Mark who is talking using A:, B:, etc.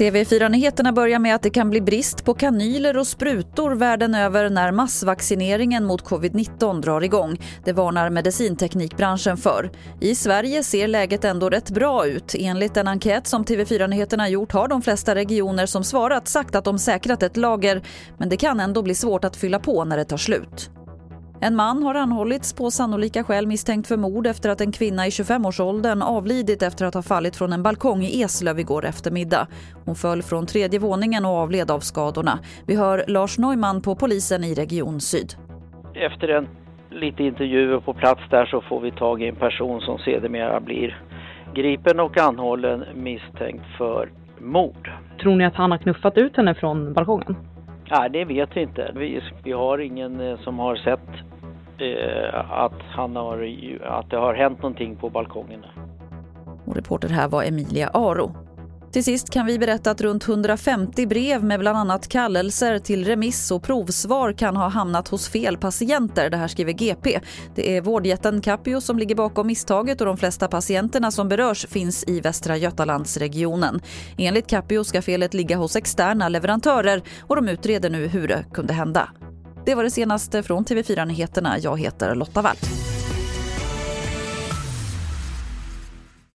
A: TV4-nyheterna börjar med att det kan bli brist på kanyler och sprutor världen över när massvaccineringen mot covid-19 drar igång. Det varnar medicinteknikbranschen för. I Sverige ser läget ändå rätt bra ut. Enligt en enkät som TV4-nyheterna gjort har de flesta regioner som svarat sagt att de säkrat ett lager men det kan ändå bli svårt att fylla på när det tar slut. En man har anhållits på sannolika skäl misstänkt för mord efter att en kvinna i 25-årsåldern avlidit efter att ha fallit från en balkong i Eslöv igår eftermiddag. Hon föll från tredje våningen och avled av skadorna. Vi hör Lars Neumann på polisen i Region Syd.
B: Efter en lite intervjuer på plats där så får vi tag i en person som sedermera blir gripen och anhållen misstänkt för mord.
C: Tror ni att han har knuffat ut henne från balkongen?
B: Nej, det vet vi inte. Vi, vi har ingen eh, som har sett att, han har, att det har hänt någonting på balkongen.
A: Och reporter här var Emilia Aro. Till sist kan vi berätta att runt 150 brev med bland annat kallelser till remiss och provsvar kan ha hamnat hos fel patienter. Det här skriver GP. Det är vårdjätten Capio som ligger bakom misstaget och de flesta patienterna som berörs finns i Västra Götalandsregionen. Enligt Capio ska felet ligga hos externa leverantörer och de utreder nu hur det kunde hända. Det var det senaste från TV4 Nyheterna. Jag heter Lotta Wall.